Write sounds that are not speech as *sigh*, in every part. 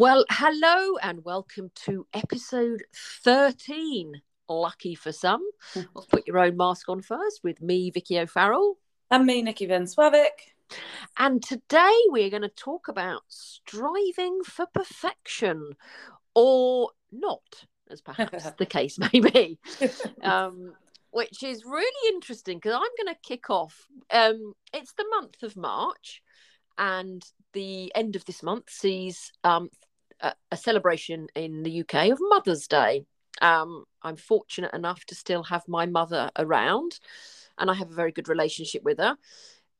Well, hello and welcome to episode 13. Lucky for some. I'll put your own mask on first with me, Vicky O'Farrell. And me, Nikki Van. And today we're going to talk about striving for perfection or not, as perhaps *laughs* the case may be. *laughs* Um, which is really interesting because I'm going to kick off. Um, it's the month of March, and the end of this month sees um, a, celebration in the UK of Mother's Day. Um, I'm fortunate enough to still have my mother around, and I have a very good relationship with her.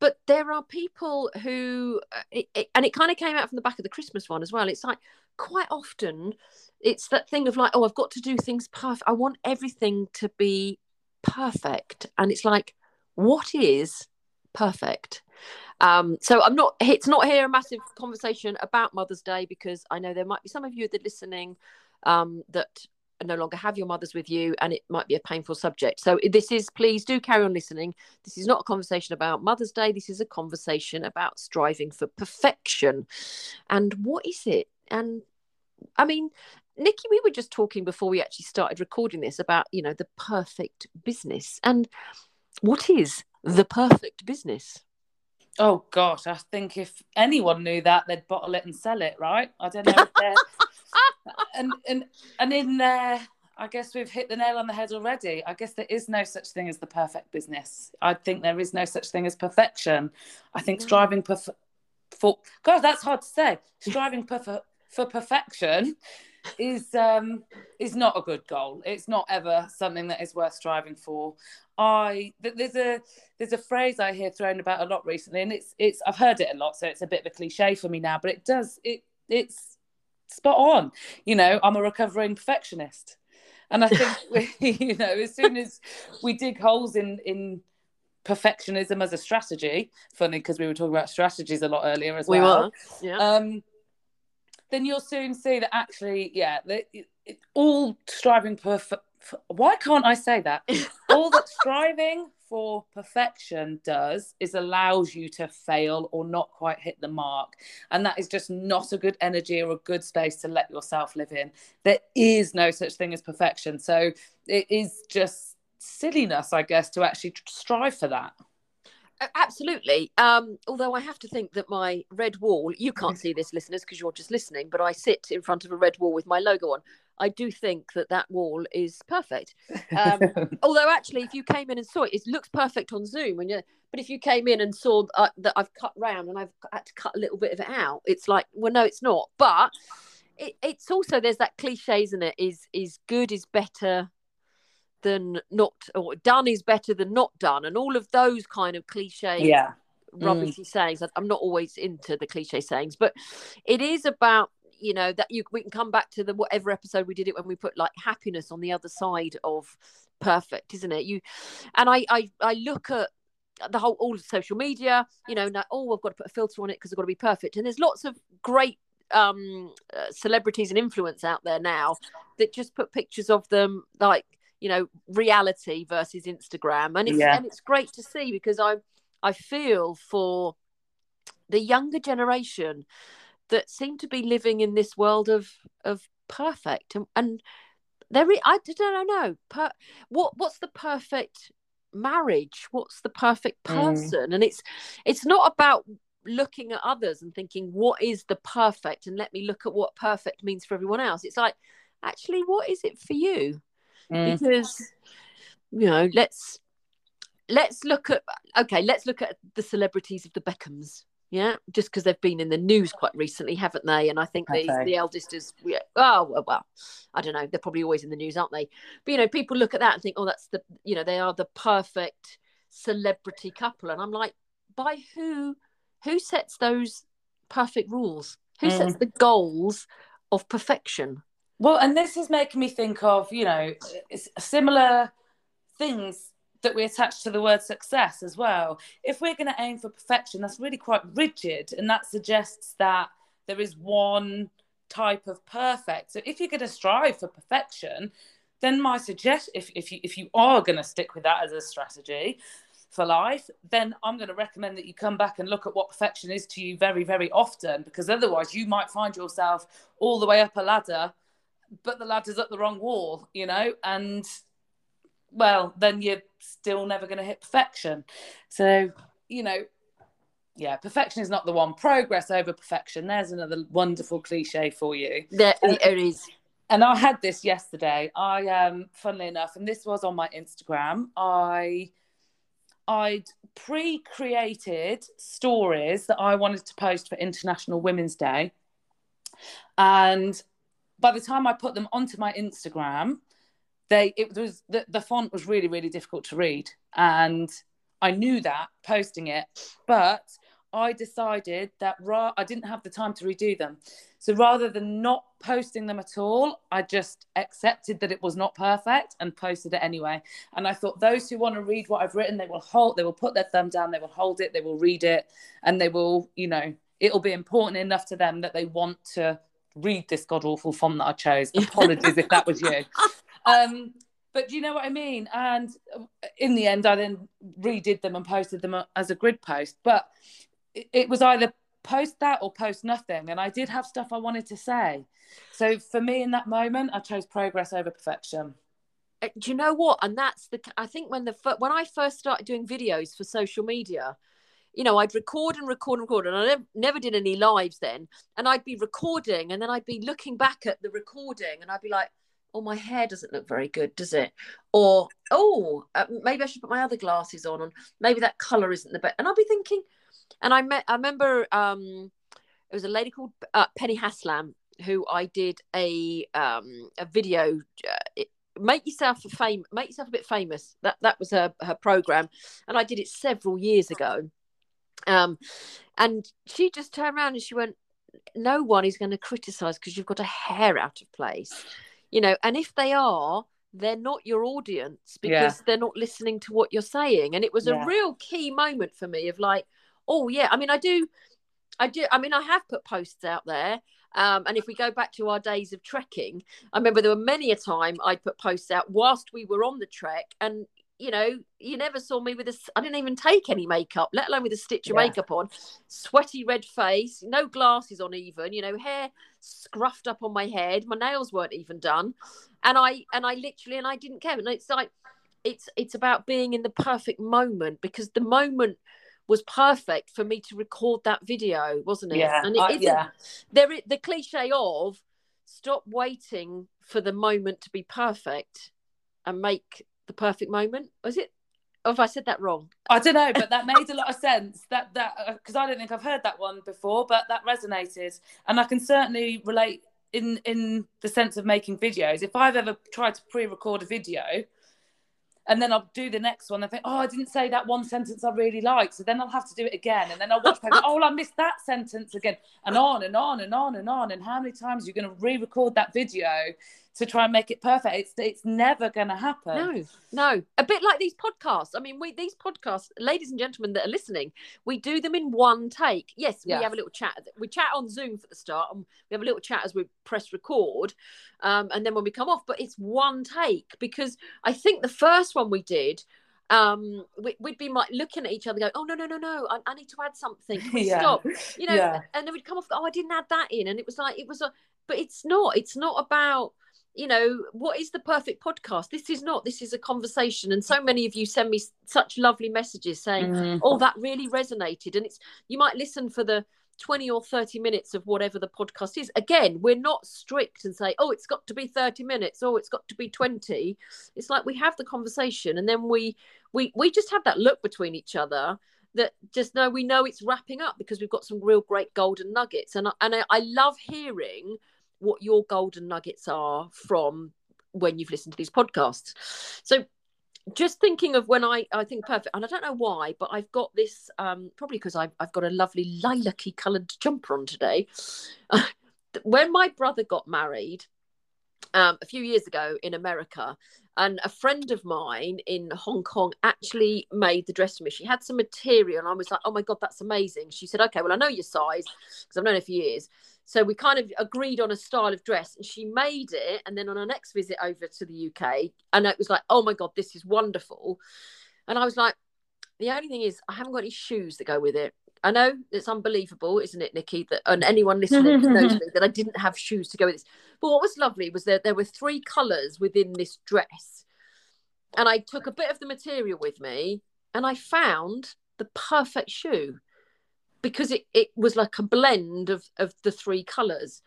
But there are people who, uh, it, it, and it kind of came out from the back of the Christmas one as well. It's like quite often, it's that thing of like, oh, I've got to do things perfect. I want everything to be perfect, and it's like, what is perfect? Um, so I'm not. It's not here a massive conversation about Mother's Day because I know there might be some of you that are listening um, that no longer have your mothers with you, and it might be a painful subject. So this is. Please do carry on listening. This is not a conversation about Mother's Day. This is a conversation about striving for perfection, and what is it? And I mean, Nikki, we were just talking before we actually started recording this about you know the perfect business and what is the perfect business Oh gosh, I think if anyone knew that, they'd bottle it and sell it, right? I don't know. *laughs* and and and in there, I guess we've hit the nail on the head already. I guess there is no such thing as the perfect business. I think there is no such thing as perfection. I think mm. striving perf- for God, that's hard to say. Striving *laughs* perf- for perfection is um is not a good goal. It's not ever something that is worth striving for. I there's a there's a phrase I hear thrown about a lot recently, and it's it's I've heard it a lot, so it's a bit of a cliche for me now, but it does it it's spot on. You know, I'm a recovering perfectionist, and I think we, *laughs* you know as soon as we dig holes in in perfectionism as a strategy, funny because we were talking about strategies a lot earlier as we well. We were, yeah. Um, then you'll soon see that actually, yeah, it, it, all striving for—why can't I say that? *laughs* All that striving for perfection does is allows you to fail or not quite hit the mark. And that is just not a good energy or a good space to let yourself live in. There is no such thing as perfection. So it is just silliness, I guess, to actually strive for that. Absolutely. Um, although I have to think that my red wall, you can't see this, listeners, because you're just listening, but I sit in front of a red wall with my logo on. I do think that that wall is perfect. Um, *laughs* although actually, if you came in and saw it, it looks perfect on Zoom. When you, but if you came in and saw uh, that I've cut round and I've had to cut a little bit of it out, it's like, well, no, it's not. But it, it's also there's that cliche, isn't it? Is is good is better than not, or done is better than not done, and all of those kind of cliche. Yeah rubbishy mm. sayings. I'm not always into the cliche sayings, but it is about you know that you we can come back to the whatever episode we did it when we put like happiness on the other side of perfect isn't it you and i i, I look at the whole all of social media you know now, oh i've got to put a filter on it because i've got to be perfect and there's lots of great um uh, celebrities and influence out there now that just put pictures of them like you know reality versus instagram. And it's yeah. and it's great to see because i i feel for the younger generation that seem to be living in this world of of perfect. And, and there I don't know. Per, what what's the perfect marriage? What's the perfect mm. person? Mm. and it's it's not about looking at others and thinking what is the perfect? and let me look at what perfect means for everyone else. It's like actually what is it for you mm. because you know let's let's look at okay let's look at the celebrities of the beckhams yeah? Just because they've been in the news quite recently haven't they? And i think the, the eldest is oh well, well i don't know. They're probably always in the news aren't they? But you know people look at that and think oh that's the you know they are the perfect celebrity couple. And i'm like by who who sets those perfect rules? Who mm. sets the goals of perfection well and this is making me think of you know similar things that we attach to the word success as well. If we're going to aim for perfection, that's really quite rigid, and that suggests that there is one type of perfect. So if you're going to strive for perfection, then my suggestion, if, if you if you are going to stick with that as a strategy, for life, then I'm going to recommend that you come back and look at what perfection is to you very, very often, because otherwise you might find yourself all the way up a ladder, but the ladder's up the wrong wall, you know, and well, then you're still never going to hit perfection. So, you know, yeah, perfection is not the one. Progress over perfection. There's another wonderful cliche for you. There, it is. And I had this yesterday. I um, funnily enough, and this was on my Instagram. I I'd pre-created stories that I wanted to post for International Women's Day, and by the time I put them onto my Instagram, they it was the, the font was really really difficult to read, and I knew that posting it, but I decided that ra- I didn't have the time to redo them. So rather than not posting them at all, I just accepted that it was not perfect and posted it anyway. And I thought those who want to read what I've written, they will hold, they will put their thumb down, they will hold it, they will read it, and they will, you know, it'll be important enough to them that they want to read this god awful font that I chose. *laughs* Apologies if that was you. *laughs* Um, but do you know what I mean? And in the end, I then redid them and posted them as a grid post. But it was either post that or post nothing. And I did have stuff I wanted to say. So for me in that moment, I chose progress over perfection. Uh, do you know what? And that's the, I think when the, when I first started doing videos for social media, you know, I'd record and record and record, and I never, never did any lives then. And I'd be recording, and then I'd be looking back at the recording, and I'd be like, "Oh, my hair doesn't look very good, does it?" Or, "Oh, uh, maybe I should put my other glasses on, and maybe that color isn't the best." And I'd be thinking, and I met I remember um it was a lady called uh, Penny Haslam who I did a um a video uh, make yourself a fame make yourself a bit famous that that was her her program and I did it several years ago um and she just turned around and she went no one is going to criticize because you've got a hair out of place you know and if they are they're not your audience because yeah. they're not listening to what you're saying and it was yeah. a real key moment for me of like oh yeah i mean i do i do i mean i have put posts out there um, and if we go back to our days of trekking i remember there were many a time I'd put posts out whilst we were on the trek and you know you never saw me with a i didn't even take any makeup let alone with a stitch of yeah. makeup on sweaty red face no glasses on even you know hair scruffed up on my head my nails weren't even done and i and i literally and i didn't care and it's like it's it's about being in the perfect moment because the moment was perfect for me to record that video, wasn't it? Yeah, and it isn't. Yeah. There, the cliche of stop waiting for the moment to be perfect and make the perfect moment. Was it? Or have I said that wrong? I don't know, but that made a lot of sense. That that because uh, I don't think I've heard that one before, but that resonated, and I can certainly relate in in the sense of making videos. If I've ever tried to pre-record a video and then I'll do the next one. I think, oh, I didn't say that one sentence I really like, so then I'll have to do it again, and then I'll watch back. oh, I missed that sentence again, and on and on and on and on. And how many times you're going to re-record that video to try and make it perfect. It's it's never going to happen. No, no. A bit like these podcasts. I mean, we these podcasts, ladies and gentlemen that are listening, we do them in one take. Yes, we yeah. have a little chat. We chat on Zoom for the start, and we have a little chat as we press record, um, and then when we come off. But it's one take because I think the first one we did um we, would be like looking at each other go oh no no no no i, I need to add something *laughs* yeah. stop you know yeah. and then we'd come off oh i didn't add that in and it was like it was a but it's not it's not about you know, what is the perfect podcast? This is not, this is a conversation. And so many of you send me such lovely messages saying, mm. oh, that really resonated. And it's, you might listen for the 20 or 30 minutes of whatever the podcast is. Again, we're not strict and say, oh, it's got to be 30 minutes, oh, it's got to be 20. It's like we have the conversation and then we, we, we just have that look between each other that just know we know it's wrapping up because we've got some real great golden nuggets. And I, and I, I love hearing what your golden nuggets are from when you've listened to these podcasts. So just thinking of when I, I think perfect, and I don't know why, but I've got this um, probably because I've, I've got a lovely lilac-y coloured jumper on today. *laughs* when my brother got married um, a few years ago in America, and a friend of mine in Hong Kong actually made the dress for me. She had some material, and I was like, "Oh my god, that's amazing!" She said, "Okay, well, I know your size because I've known her for years." So we kind of agreed on a style of dress, and she made it. And then on our next visit over to the UK, and it was like, "Oh my god, this is wonderful!" And I was like, The only thing is, I haven't got any shoes that go with it. I know it's unbelievable, isn't it, Nikki? That and anyone listening *laughs* knows me that I didn't have shoes to go with this. But what was lovely was that there were three colours within this dress, and I took a bit of the material with me, and I found the perfect shoe because it, it was like a blend of of the three colours,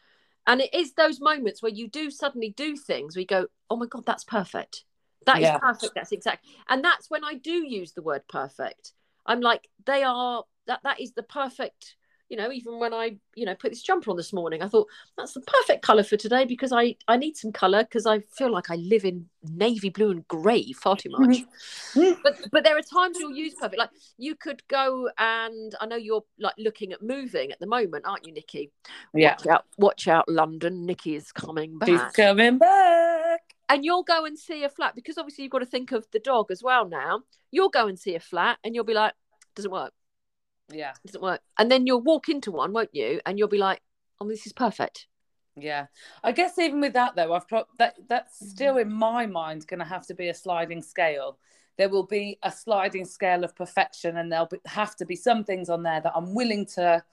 and it is those moments where you do suddenly do things where you go, oh my god, that's perfect. That is Yeah. perfect. That's exact. And that's when I do use the word perfect. I'm like, they are that that is the perfect, you know, even when I, you know, put this jumper on this morning, I thought that's the perfect colour for today because I I need some colour because I feel like I live in navy blue and grey far too much. Mm-hmm. Mm-hmm. but but there are times you'll use perfect. Like you could go and I know you're like looking at moving at the moment, aren't you, Nikki? Yeah. Watch out, watch out, London. Nikki is coming back She's coming back. and you'll go and see a flat because obviously you've got to think of the dog as well now. You'll go and see a flat and you'll be like, doesn't work, Yeah. It doesn't work. And then you'll walk into one, won't you? And you'll be like, oh, this is perfect. Yeah, I guess even with that though, I've pro- that that's still in my mind going to have to be a sliding scale. There will be a sliding scale of perfection, and there'll be, have to be some things on there that I'm willing to,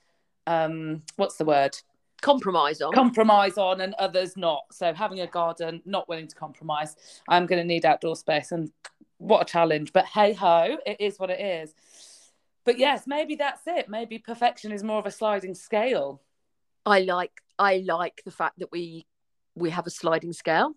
um, what's the word, Compromise on. compromise on, and others not. So having a garden, not willing to compromise. I'm going to need outdoor space, and what a challenge! But hey ho, it is what it is. But yes, maybe that's it. Maybe perfection is more of a sliding scale. I like I like the fact that we we have a sliding scale.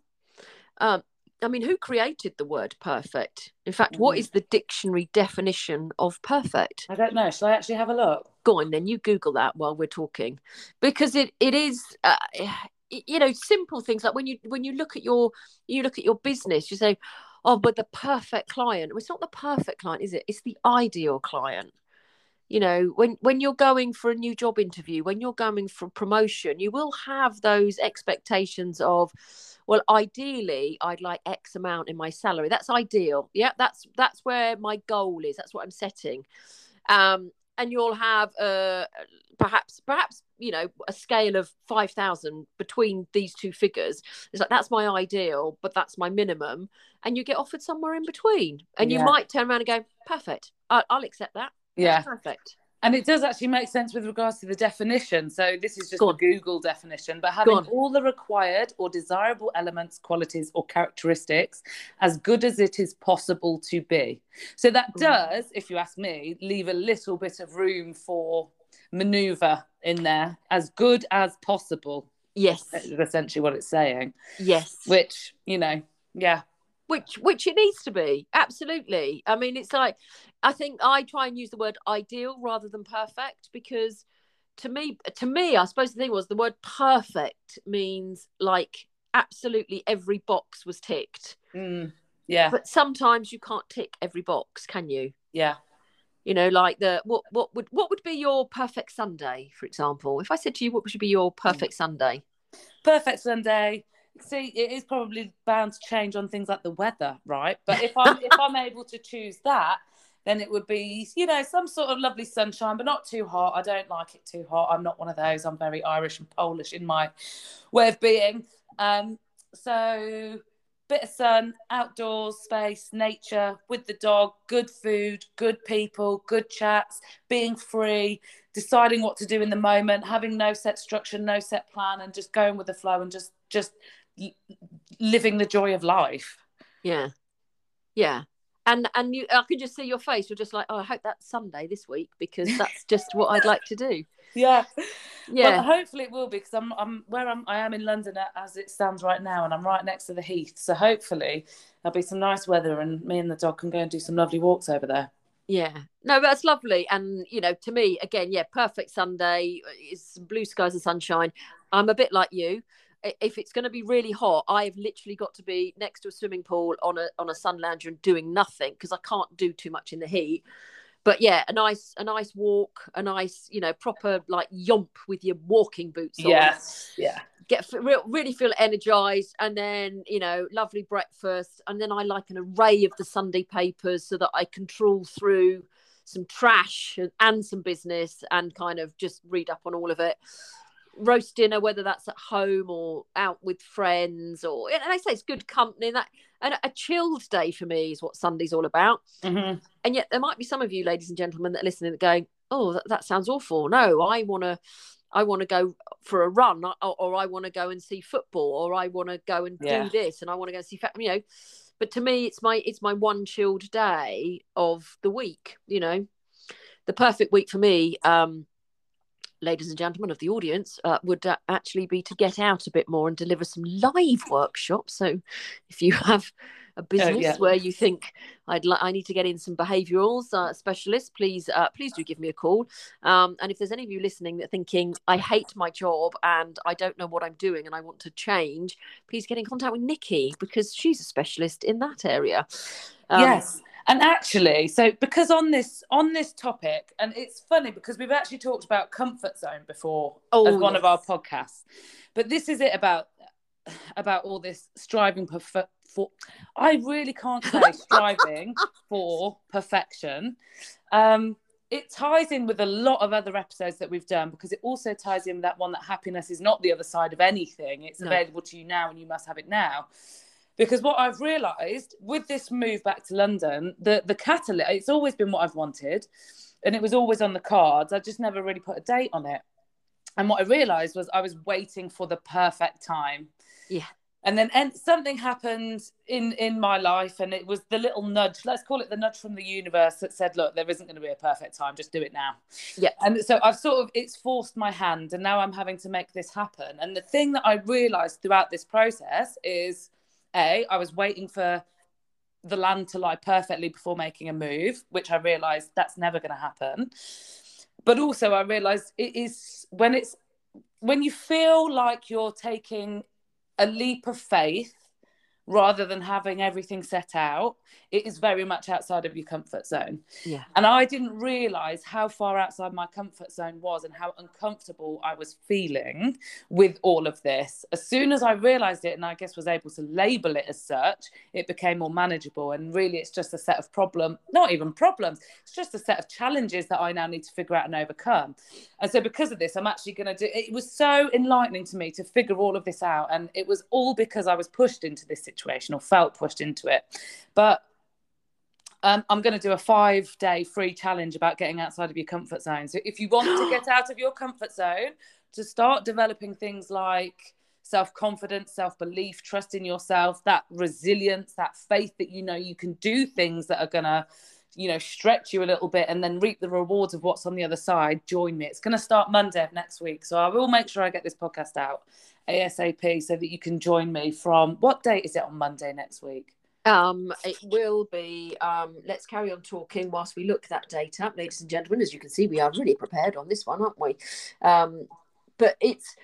Um, I mean, who created the word perfect? In fact, what Mhm. is the dictionary definition of perfect? I don't know. Shall I actually have a look? go on then you google that while we're talking because it it is uh, you know simple things like when you when you look at your you look at your business you say oh but the perfect client well, it's not the perfect client is it it's the ideal client you know when when you're going for a new job interview when you're going for promotion you will have those expectations of well ideally i'd like x amount in my salary. That's ideal. Yeah that's that's where my goal is. That's what i'm setting. Um and you'll have uh perhaps perhaps you know a scale of 5000 between these two figures. It's like that's my ideal but that's my minimum. And you get offered somewhere in between. And you might turn around and go perfect. I- i'll accept that Yeah. perfect And it does actually make sense with regards to the definition. So this is just Go a. Google definition, but having all the required or desirable elements, qualities, or characteristics as good as it is possible to be. So that Mm. does, if you ask me, leave a little bit of room for maneuver in there, as good as possible. yes Is essentially what it's saying. yes Which you know, yeah, which which it needs to be absolutely. I mean it's like i think i try and use the word ideal rather than perfect because to me to me i suppose the thing was the word perfect means like absolutely every box was ticked. Mm, yeah, but sometimes you can't tick every box can you? Yeah. you know like the what what would what would be your perfect sunday for example? If i said to you what should be your perfect sunday? Perfect Sunday. See, it is probably bound to change on things like the weather, right? But if I'm if I'm *laughs* able to choose that, then it would be, you know, some sort of lovely sunshine, but not too hot. I don't like it too hot. I'm not one of those. I'm very Irish and Polish in my way of being. Um, so bit of sun, outdoors space, nature with the dog, good food, good people, good chats, being free, deciding what to do in the moment, having no set structure, no set plan, and just going with the flow and just just living the joy of life. yeah yeah and and you i can just see your face you're just like oh i hope that's sunday this week because that's *laughs* just what i'd like to do Yeah. yeah Well, hopefully it will be because I'm I'm where I'm I am in London as it stands right now, and I'm right next to the Heath. So hopefully there'll be some nice weather, and me and the dog can go and do some lovely walks over there. Yeah, no, that's lovely. And, you know, to me, again, yeah, perfect Sunday is blue skies and sunshine. I'm a bit like you. If it's going to be really hot, I've literally got to be next to a swimming pool on a on a sun lounger and doing nothing because I can't do too much in the heat. But yeah, a nice a nice walk, a nice you know proper like yomp with your walking boots on. Yes. Yeah. get real, really feel energized and then you know lovely breakfast and then i like an array of the sunday papers so that i can trawl through some trash and, and some business and kind of just read up on all of it roast dinner whether that's at home or out with friends or and i say it's good company and that And a chilled day for me is what Sunday's all about. Mhm. And yet there might be some of you, ladies and gentlemen, that are listening that going, "Oh, that, that sounds awful." No, I want to. I want to go for a run, or, or I want to go and see football, or I want to go and Yeah. do this, and I want to go and see, you know. But to me, it's my it's my one chilled day of the week. You know, the perfect week for me, um, ladies and gentlemen of the audience, uh, would uh, actually be to get out a bit more and deliver some live workshops. So, if you *laughs* have a business yeah. where you think I'd li- I need to get in some behaviorals uh, specialists, please uh, please do give me a call. Um, and if there's any of you listening that thinking I hate my job and I don't know what I'm doing and I want to change, please get in contact with Nikki because she's a specialist in that area. Um, yes and actually so because on this on this topic and it's funny because we've actually talked about comfort zone before Oh, as one of our podcasts. But this is it about about all this striving for, for i really can't say *laughs* striving for perfection. Um it ties in with a lot of other episodes that we've done because it also ties in with that one that happiness is not the other side of anything. It's No. available to you now and you must have it now because what I've realised with this move back to London, the the catalyst, it's always been what I've wanted, and it was always on the cards. I just never really put a date on it. And what I realised was I was waiting for the perfect time. Yeah. And then and something happened in in my life, and it was the little nudge. Let's call it the nudge from the universe that said, "Look, there isn't going to be a perfect time. Just do it now." Yeah. And so I've sort of it's forced my hand, and now I'm having to make this happen. And the thing that I realised throughout this process is a, I was waiting for the land to lie perfectly before making a move, which I realized that's never going to happen. But also, I realized it is when it's when you feel like you're taking a leap of faith rather than having everything set out, it is very much outside of your comfort zone. Yeah. And I didn't realize how far outside my comfort zone was and how uncomfortable I was feeling with all of this. As soon as I realized it and I guess was able to label it as such, it became more manageable. And really, it's just a set of problem, not even problems, it's just a set of challenges that I now need to figure out and overcome. And so, because of this, I'm actually going to do it. Was so enlightening to me to figure all of this out. And it was all because I was pushed into this situation or felt pushed into it. But um, I'm going to do a five day free challenge about getting outside of your comfort zone. So, if you want to get *gasps* out of your comfort zone, to start developing things like self confidence, self belief, trust in yourself, that resilience, that faith that you know you can do things that are going to, you know, stretch you a little bit and then reap the rewards of what's on the other side, join me. It's going to start Monday of next week. So, I will make sure I get this podcast out ASAP so that you can join me from what date is it on Monday next week? Um, it will be. Um, let's carry on talking whilst we look that date up, ladies and gentlemen. As you can see, we are really prepared on this one, aren't we? Um, but it's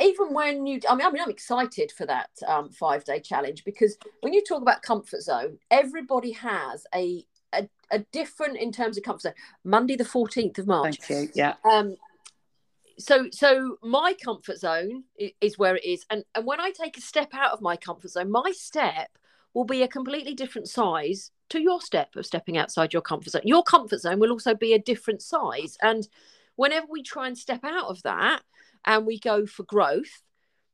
even when you. I mean, I mean, I'm excited for that um, five day challenge because when you talk about comfort zone, everybody has a a, a different in terms of comfort zone. Monday, the 14th of March. Thank you. Yeah. um so so my comfort zone is where it is and and when i take a step out of my comfort zone my step will be a completely different size to your step of stepping outside your comfort zone. Your comfort zone will also be a different size. And whenever we try and step out of that and we go for growth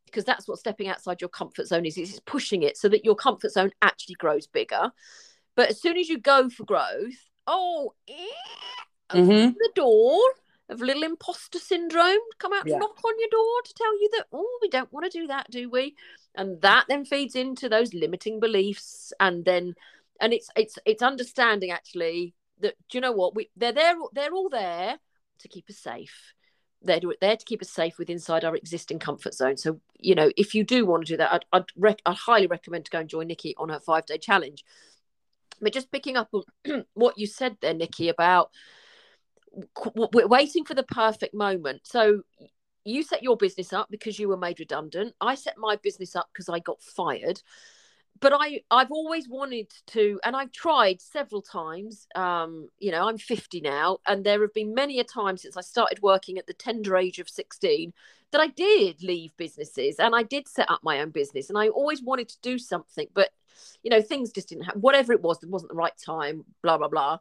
because that's what stepping outside your comfort zone is it's pushing it so that your comfort zone actually grows bigger. But as soon as you go for growth oh eh, Mhm. the door of little imposter syndrome. Come out Yeah. to knock on your door to tell you that oh we don't want to do that do we and that then feeds into those limiting beliefs and then and it's it's it's understanding actually that do you know what? We they're there they're all there to keep us safe. They're there to keep us safe with inside our existing comfort zone. So you know if you do want to do that i'd i'd, rec- I'd highly recommend to go and join nikki on her five day challenge. But just picking up on *clears throat* what you said there nikki about we're waiting for the perfect moment. So you set your business up because you were made redundant. I set my business up because I got fired. But I, I've always wanted to, and I've tried several times. Um, you know, I'm 50 now, and there have been many a time since I started working at the tender age of 16 that I did leave businesses and I did set up my own business. And I always wanted to do something, but you know, things just didn't happen. Whatever it was, it wasn't the right time. Blah blah blah.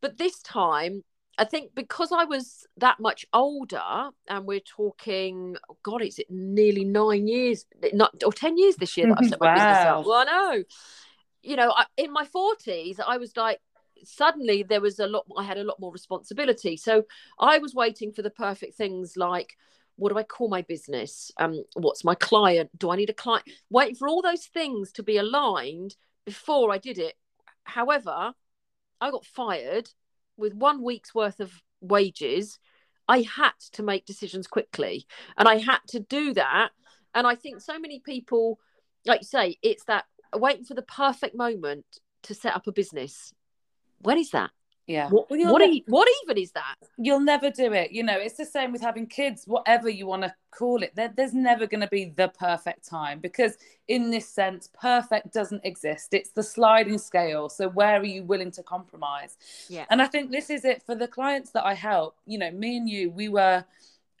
But this time, I think because I was that much older, and we're talking, oh God, it's nearly nine years, not or ten years this year that I've *laughs* set my business up. Well, I know. You know, I, in my forties, I was like, suddenly there was a lot. I had a lot more responsibility, so I was waiting for the perfect things like. What do I call my business? Um, what's my client? Do I need a client? Waiting for all those things to be aligned before I did it. However, I got fired with one week's worth of wages. I had to make decisions quickly and I had to do that. And I think so many people, like you say, it's that waiting for the perfect moment to set up a business. When is that? Yeah. What, Well, what, ne- e- what even is that? you'll never do it. You know, it's the same with having kids, whatever you want to call it. There, there's never going to be the perfect time because, in this sense, perfect doesn't exist. It's the sliding scale. So, where are you willing to compromise? Yeah. And I think this is it for the clients that I help. You know, me and you, we were,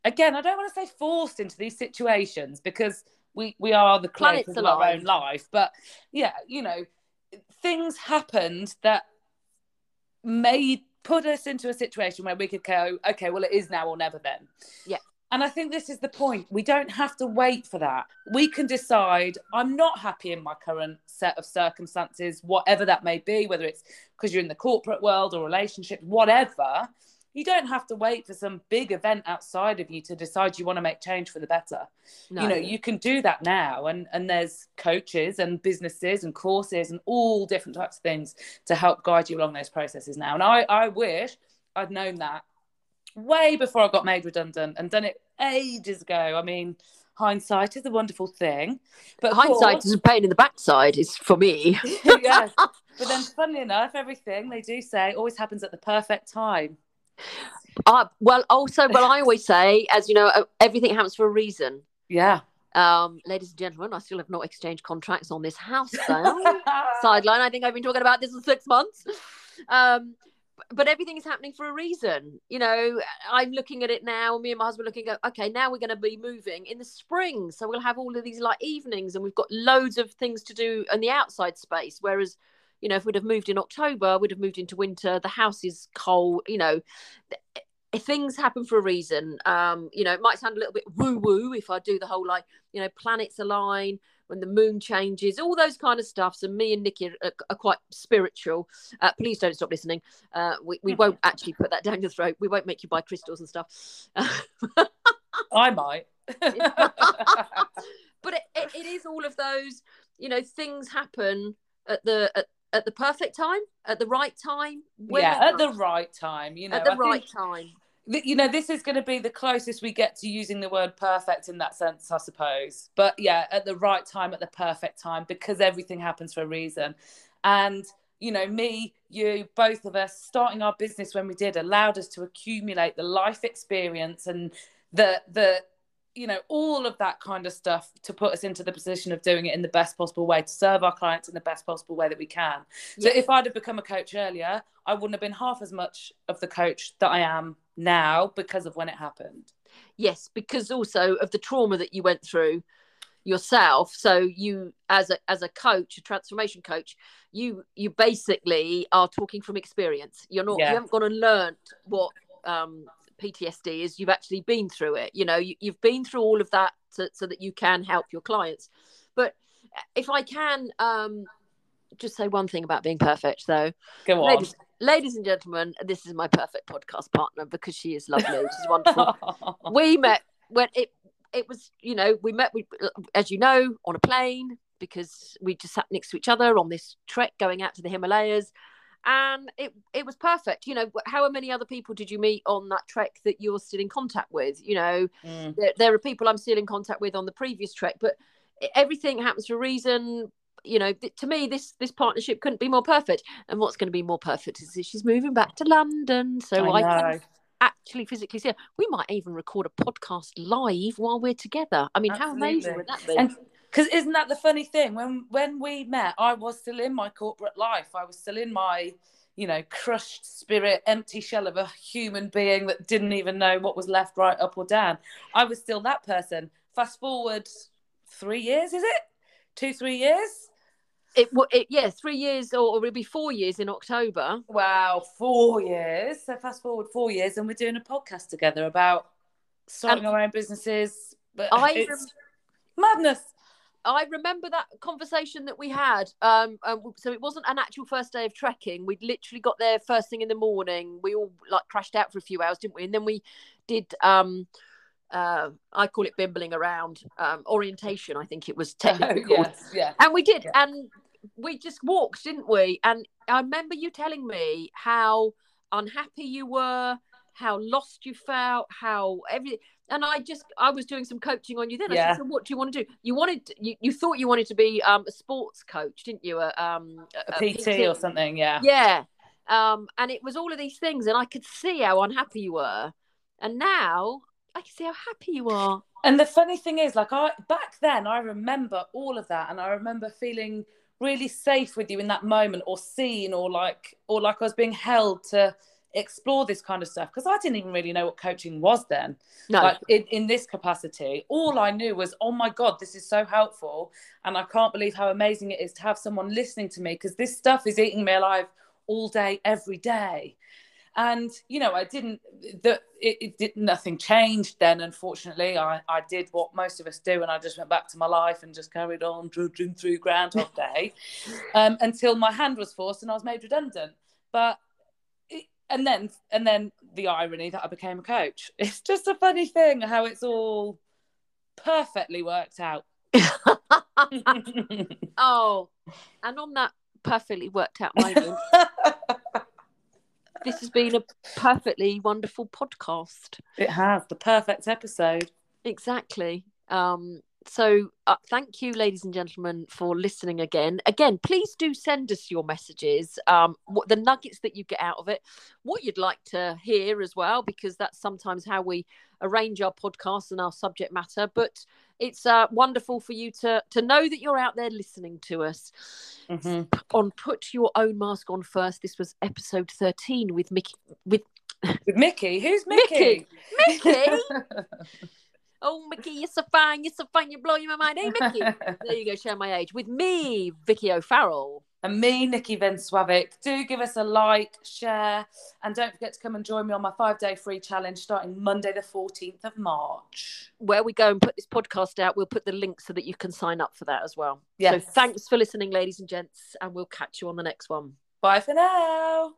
again, I don't want to say forced into these situations because we we are the clients of our own life. But yeah, you know, things happened that made put us into a situation where we could go, okay, well, it is now or never then. Yeah. And I think this is the point. We don't have to wait for that. We can decide, I'm not happy in my current set of circumstances, whatever that may be, whether it's because you're in the corporate world or relationship, whatever. You don't have to wait for some big event outside of you to decide you want to make change for the better No. you know you can do that now and and there's coaches and businesses and courses and all different types of things to help guide you along those processes now and i i wish i'd known that way before i got made redundant and done it ages ago i mean hindsight is a wonderful thing but Hindsight course- is a pain in the backside, is for me. *laughs* yes *laughs* but then funnily enough everything they do say always happens at the perfect time Uh, well, also, well, I always say, as you know, uh, everything happens for a reason. yeah Um, ladies and gentlemen, I still have not exchanged contracts on this house sale. *laughs* Sideline. I think I've been talking about this for six months. Um, but everything is happening for a reason. You know, I'm looking at it now. Me and my husband looking at, okay, now we're going to be moving in the spring. So we'll have all of these like evenings and we've got loads of things to do in the outside space. Whereas, you know, if we'd have moved in October, we'd have moved into winter. The house is cold, you know. th- Things happen for a reason. Um, you know, it might sound a little bit woo woo if I do the whole like, you know, planets align, when the moon changes, all those kind of stuff. So me and Nikki are, are quite spiritual. Uh, please don't stop listening. Uh, we, we won't *laughs* actually put that down your throat. We won't make you buy crystals and stuff. *laughs* i might *laughs* but it, it, it is all of those, you know, things happen at the at, at the perfect time, at the right time. yeah at the right time you know at the I right time. th- you know this is going to be the closest we get to using the word perfect in that sense i suppose but yeah at the right time at the perfect time because everything happens for a reason and you know me you both of us starting our business when we did allowed us to accumulate the life experience and the the you know all of that kind of stuff to put us into the position of doing it in the best possible way to serve our clients in the best possible way that we can so if I'd have become a coach earlier, I wouldn't have been half as much of the coach that I am now because of when it happened. Yes, because also of the trauma that you went through yourself. So you, as a as a coach, a transformation coach, you you basically are talking from experience. You're not. Yeah. You haven't gone and learnt what um, PTSD is. You've actually been through it. You know, you, you've been through all of that so, so that you can help your clients. But if I can um, just say one thing about being perfect, though, Go on. ladies, ladies and gentlemen, this is my perfect podcast partner because she is lovely. She's wonderful *laughs* we met when it it was you know we met we as you know on a plane because we just sat next to each other on this trek going out to the Himalayas and it it was perfect you know how many other people did you meet on that trek that you're still in contact with you know Mm. there, there are people I'm still in contact with on the previous trek but everything happens for a reason you know th- to me this this partnership couldn't be more perfect and what's going to be more perfect is that she's moving back to London so I, I can actually physically see her. We might even record a podcast live while we're together. I mean, how amazing would that be? And because isn't that the funny thing? When when we met, I was still in my corporate life. I was still in my, you know, crushed spirit, empty shell of a human being that didn't even know what was left, right, up, or down. I was still that person. Fast forward three years, is it? Two, three years? It, it yeah, three years or it'll be four years in October. Wow, four years. So fast forward four years, and we're doing a podcast together about starting Um, our own businesses. But I rem- madness. I remember that conversation that we had. Um, um, so it wasn't an actual first day of trekking. We'd literally got there first thing in the morning. We all like crashed out for a few hours, didn't we? And then we did. Um, uh, I call it bimbling around um, orientation. I think it was technically *laughs* called. yes, yeah. And we did, Yeah. and we just walked, didn't we? And I remember you telling me how unhappy you were, how lost you felt, how everything. And I just, I was doing some coaching on you then. I Yeah. said, so what do you want to do? You wanted, you, you thought you wanted to be um, a sports coach, didn't you? A, um, A PT, or something, yeah. Yeah. Um, and it was all of these things, and I could see how unhappy you were. And now I can see how happy you are. And the funny thing is, like I back then, I remember all of that, and I remember feeling really safe with you in that moment, or seen, or like, or like I was being held to explore this kind of stuff because I didn't even really know what coaching was then. No, Like in, in this capacity, all I knew was, oh my god, this is so helpful, and I can't believe how amazing it is to have someone listening to me because this stuff is eating me alive all day, every day. And you know i didn't the it, it did nothing changed then unfortunately. I i did what most of us do and i just went back to my life and just carried on trudging through groundhog day *laughs* um, until my hand was forced and i was made redundant. But and then and then the irony that i became a coach *laughs* it's just a funny thing how it's all perfectly worked out *laughs* *laughs* oh, and on that perfectly worked out moment, this has been a perfectly wonderful podcast. it has the perfect episode Exactly. Um, so uh, thank you, ladies and gentlemen, for listening again. Again, please do send us your messages, um, what the nuggets that you get out of it, what you'd like to hear as well, because that's sometimes how we arrange our podcasts and our subject matter. But it's uh, wonderful for you to to know that you're out there listening to us. Mhm. On put your own mask on first. This was episode thirteen with Mickey. With with mickey who's mickey Mickey? Mickey? *laughs* *laughs* oh, Mickey, you're so fine. You're so fine. You're blowing my mind. Hey, Mickey. *laughs* there you go. Share my age with me, Vicky O'Farrell. and me, Nikki Venswavic. Do give us a like, share, and don't forget to come and join me on my five day free challenge starting Monday, the 14th of March. Where we go and put this podcast out, we'll put the link so that you can sign up for that as well. Yes. So thanks for listening, ladies and gents, and we'll catch you on the next one. Bye for now.